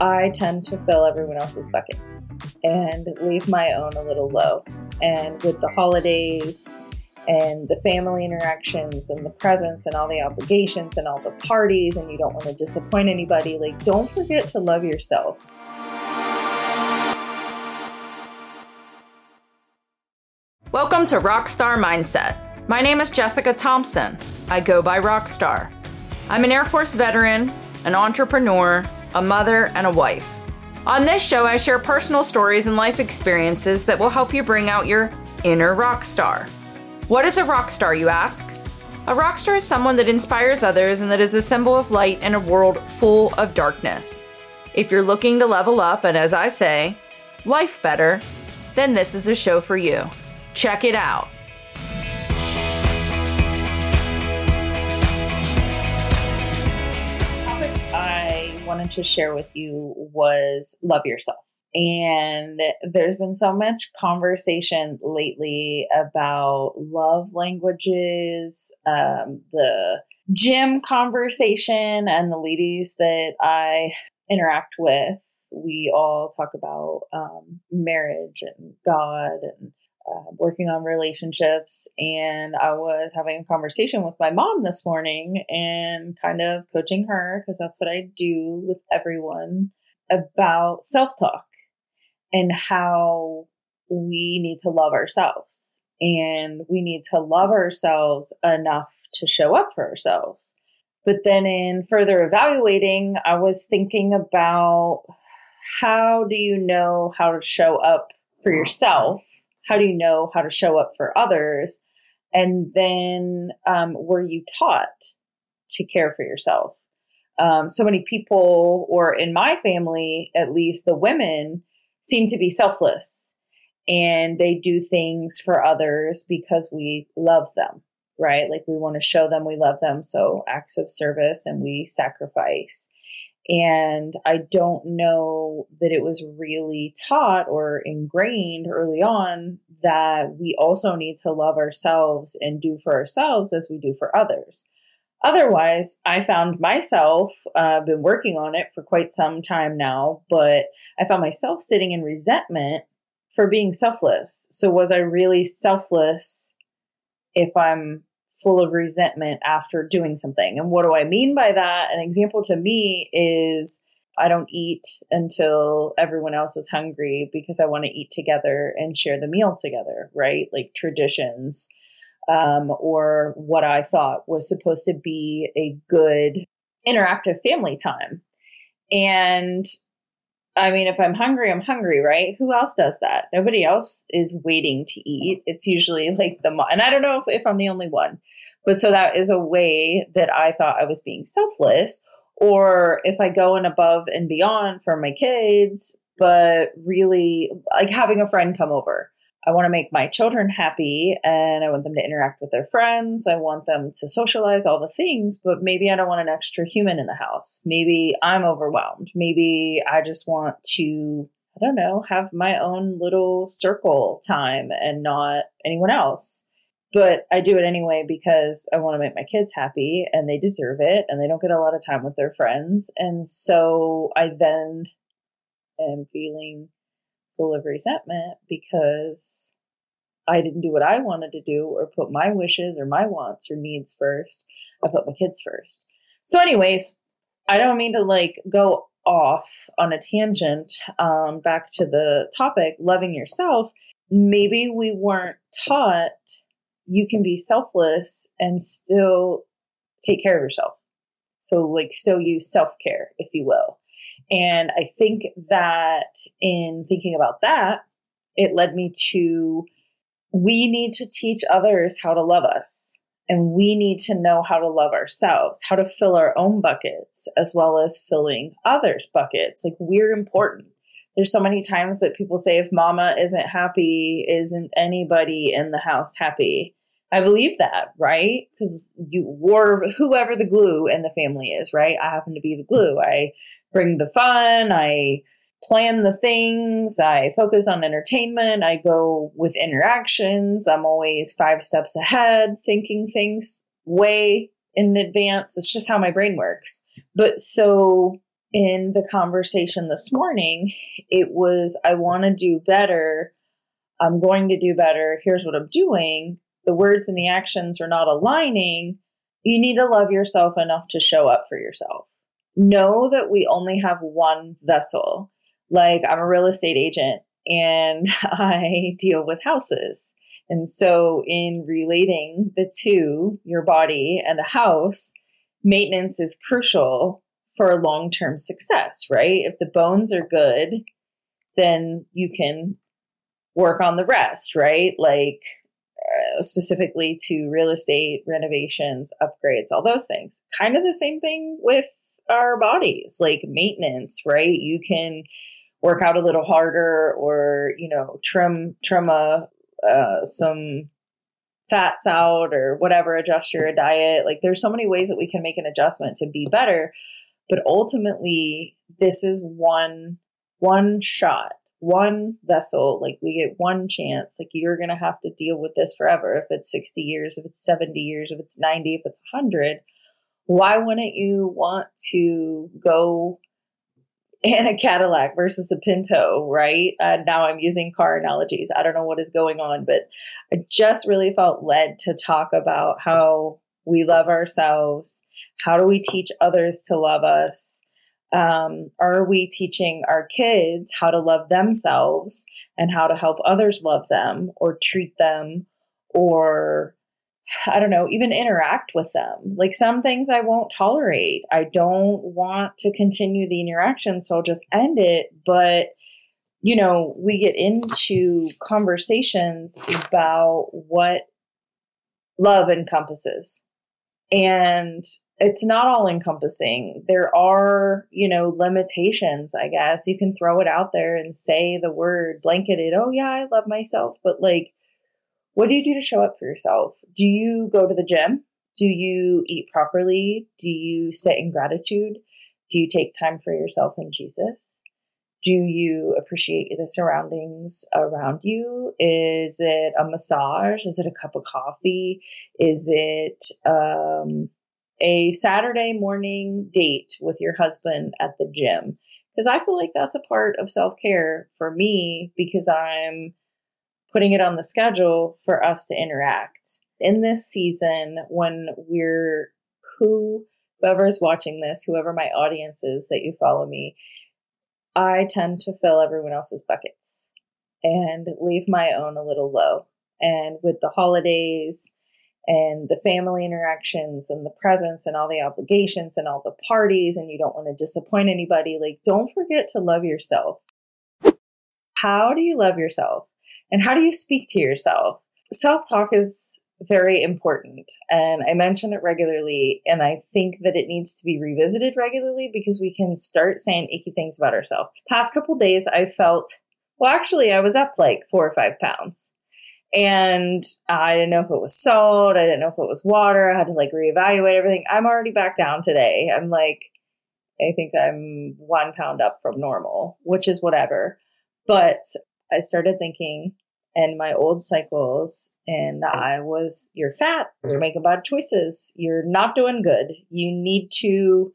I tend to fill everyone else's buckets and leave my own a little low. And with the holidays and the family interactions and the presents and all the obligations and all the parties, and you don't want to disappoint anybody, like, don't forget to love yourself. Welcome to Rockstar Mindset. My name is Jessica Thompson. I go by Rockstar. I'm an Air Force veteran, an entrepreneur, a mother, and a wife. On this show, I share personal stories and life experiences that will help you bring out your inner rock star. What is a rock star, you ask? A rock star is someone that inspires others and that is a symbol of light in a world full of darkness. If you're looking to level up and, as I say, life better, then this is a show for you. Check it out. Wanted to share with you was love yourself. And there's been so much conversation lately about love languages, um, the gym conversation, and the ladies that I interact with. We all talk about um, marriage and God and uh, working on relationships. And I was having a conversation with my mom this morning and kind of coaching her, because that's what I do with everyone, about self talk and how we need to love ourselves. And we need to love ourselves enough to show up for ourselves. But then, in further evaluating, I was thinking about how do you know how to show up for yourself how do you know how to show up for others? And then um, were you taught to care for yourself? Um, so many people, or in my family, at least the women, seem to be selfless and they do things for others because we love them, right? Like we want to show them we love them. So acts of service and we sacrifice. And I don't know that it was really taught or ingrained early on that we also need to love ourselves and do for ourselves as we do for others. Otherwise, I found myself, I've uh, been working on it for quite some time now, but I found myself sitting in resentment for being selfless. So, was I really selfless if I'm full of resentment after doing something. And what do I mean by that? An example to me is I don't eat until everyone else is hungry because I want to eat together and share the meal together, right? Like traditions. Um, or what I thought was supposed to be a good interactive family time. And I mean, if I'm hungry, I'm hungry, right? Who else does that? Nobody else is waiting to eat. It's usually like the, and I don't know if, if I'm the only one, but so that is a way that I thought I was being selfless. Or if I go and above and beyond for my kids, but really like having a friend come over I want to make my children happy and I want them to interact with their friends. I want them to socialize all the things, but maybe I don't want an extra human in the house. Maybe I'm overwhelmed. Maybe I just want to, I don't know, have my own little circle time and not anyone else. But I do it anyway because I want to make my kids happy and they deserve it and they don't get a lot of time with their friends. And so I then am feeling full of resentment because I didn't do what I wanted to do or put my wishes or my wants or needs first. I put my kids first. So, anyways, I don't mean to like go off on a tangent um, back to the topic loving yourself. Maybe we weren't taught you can be selfless and still take care of yourself. So, like, still use self care, if you will. And I think that in thinking about that, it led me to we need to teach others how to love us. And we need to know how to love ourselves, how to fill our own buckets as well as filling others' buckets. Like we're important. There's so many times that people say, if mama isn't happy, isn't anybody in the house happy? I believe that, right? Because you were whoever the glue in the family is, right? I happen to be the glue. I bring the fun. I plan the things. I focus on entertainment. I go with interactions. I'm always five steps ahead, thinking things way in advance. It's just how my brain works. But so in the conversation this morning, it was I want to do better. I'm going to do better. Here's what I'm doing. The words and the actions are not aligning. You need to love yourself enough to show up for yourself. Know that we only have one vessel. Like, I'm a real estate agent and I deal with houses. And so, in relating the two, your body and the house, maintenance is crucial for long term success, right? If the bones are good, then you can work on the rest, right? Like specifically to real estate renovations, upgrades, all those things. Kind of the same thing with our bodies, like maintenance, right? You can work out a little harder or, you know, trim trim a uh, some fats out or whatever, adjust your diet. Like there's so many ways that we can make an adjustment to be better. But ultimately, this is one one shot, one vessel. Like we get one chance. Like you're gonna have to deal with this forever. If it's 60 years, if it's 70 years, if it's 90, if it's 100, why wouldn't you want to go in a Cadillac versus a Pinto, right? Uh, now I'm using car analogies. I don't know what is going on, but I just really felt led to talk about how we love ourselves. How do we teach others to love us? Um, are we teaching our kids how to love themselves and how to help others love them or treat them or I don't know, even interact with them. Like some things I won't tolerate. I don't want to continue the interaction, so I'll just end it. But, you know, we get into conversations about what love encompasses. And it's not all encompassing. There are, you know, limitations, I guess. You can throw it out there and say the word blanketed, oh, yeah, I love myself. But like, what do you do to show up for yourself? Do you go to the gym? Do you eat properly? Do you sit in gratitude? Do you take time for yourself and Jesus? Do you appreciate the surroundings around you? Is it a massage? Is it a cup of coffee? Is it um, a Saturday morning date with your husband at the gym? Because I feel like that's a part of self care for me because I'm putting it on the schedule for us to interact. In this season, when we're who whoever's watching this, whoever my audience is that you follow me, I tend to fill everyone else's buckets and leave my own a little low. And with the holidays and the family interactions and the presents and all the obligations and all the parties, and you don't want to disappoint anybody, like, don't forget to love yourself. How do you love yourself? And how do you speak to yourself? Self talk is very important. And I mention it regularly. And I think that it needs to be revisited regularly because we can start saying icky things about ourselves. Past couple days, I felt, well, actually, I was up like four or five pounds. And I didn't know if it was salt. I didn't know if it was water. I had to like reevaluate everything. I'm already back down today. I'm like, I think I'm one pound up from normal, which is whatever. But I started thinking and my old cycles, and I was, you're fat, you're mm-hmm. making bad choices, you're not doing good. You need to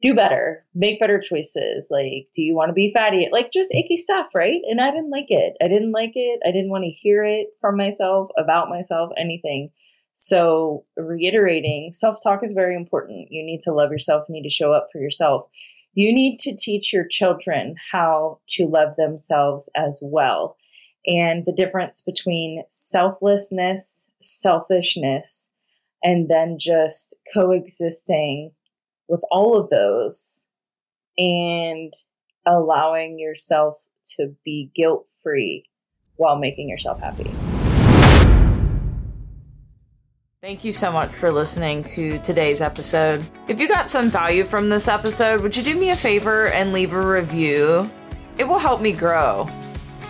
do better, make better choices. Like, do you want to be fatty? Like, just icky stuff, right? And I didn't like it. I didn't like it. I didn't want to hear it from myself, about myself, anything. So, reiterating, self talk is very important. You need to love yourself, you need to show up for yourself. You need to teach your children how to love themselves as well. And the difference between selflessness, selfishness, and then just coexisting with all of those and allowing yourself to be guilt free while making yourself happy. Thank you so much for listening to today's episode. If you got some value from this episode, would you do me a favor and leave a review? It will help me grow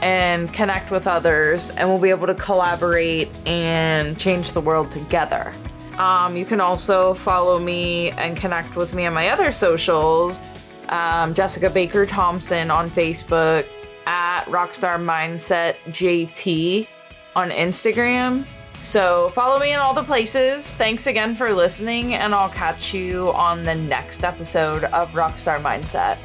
and connect with others, and we'll be able to collaborate and change the world together. Um, you can also follow me and connect with me on my other socials um, Jessica Baker Thompson on Facebook, at Rockstar Mindset JT on Instagram So follow me in all the places. Thanks again for listening, and I'll catch you on the next episode of Rockstar Mindset.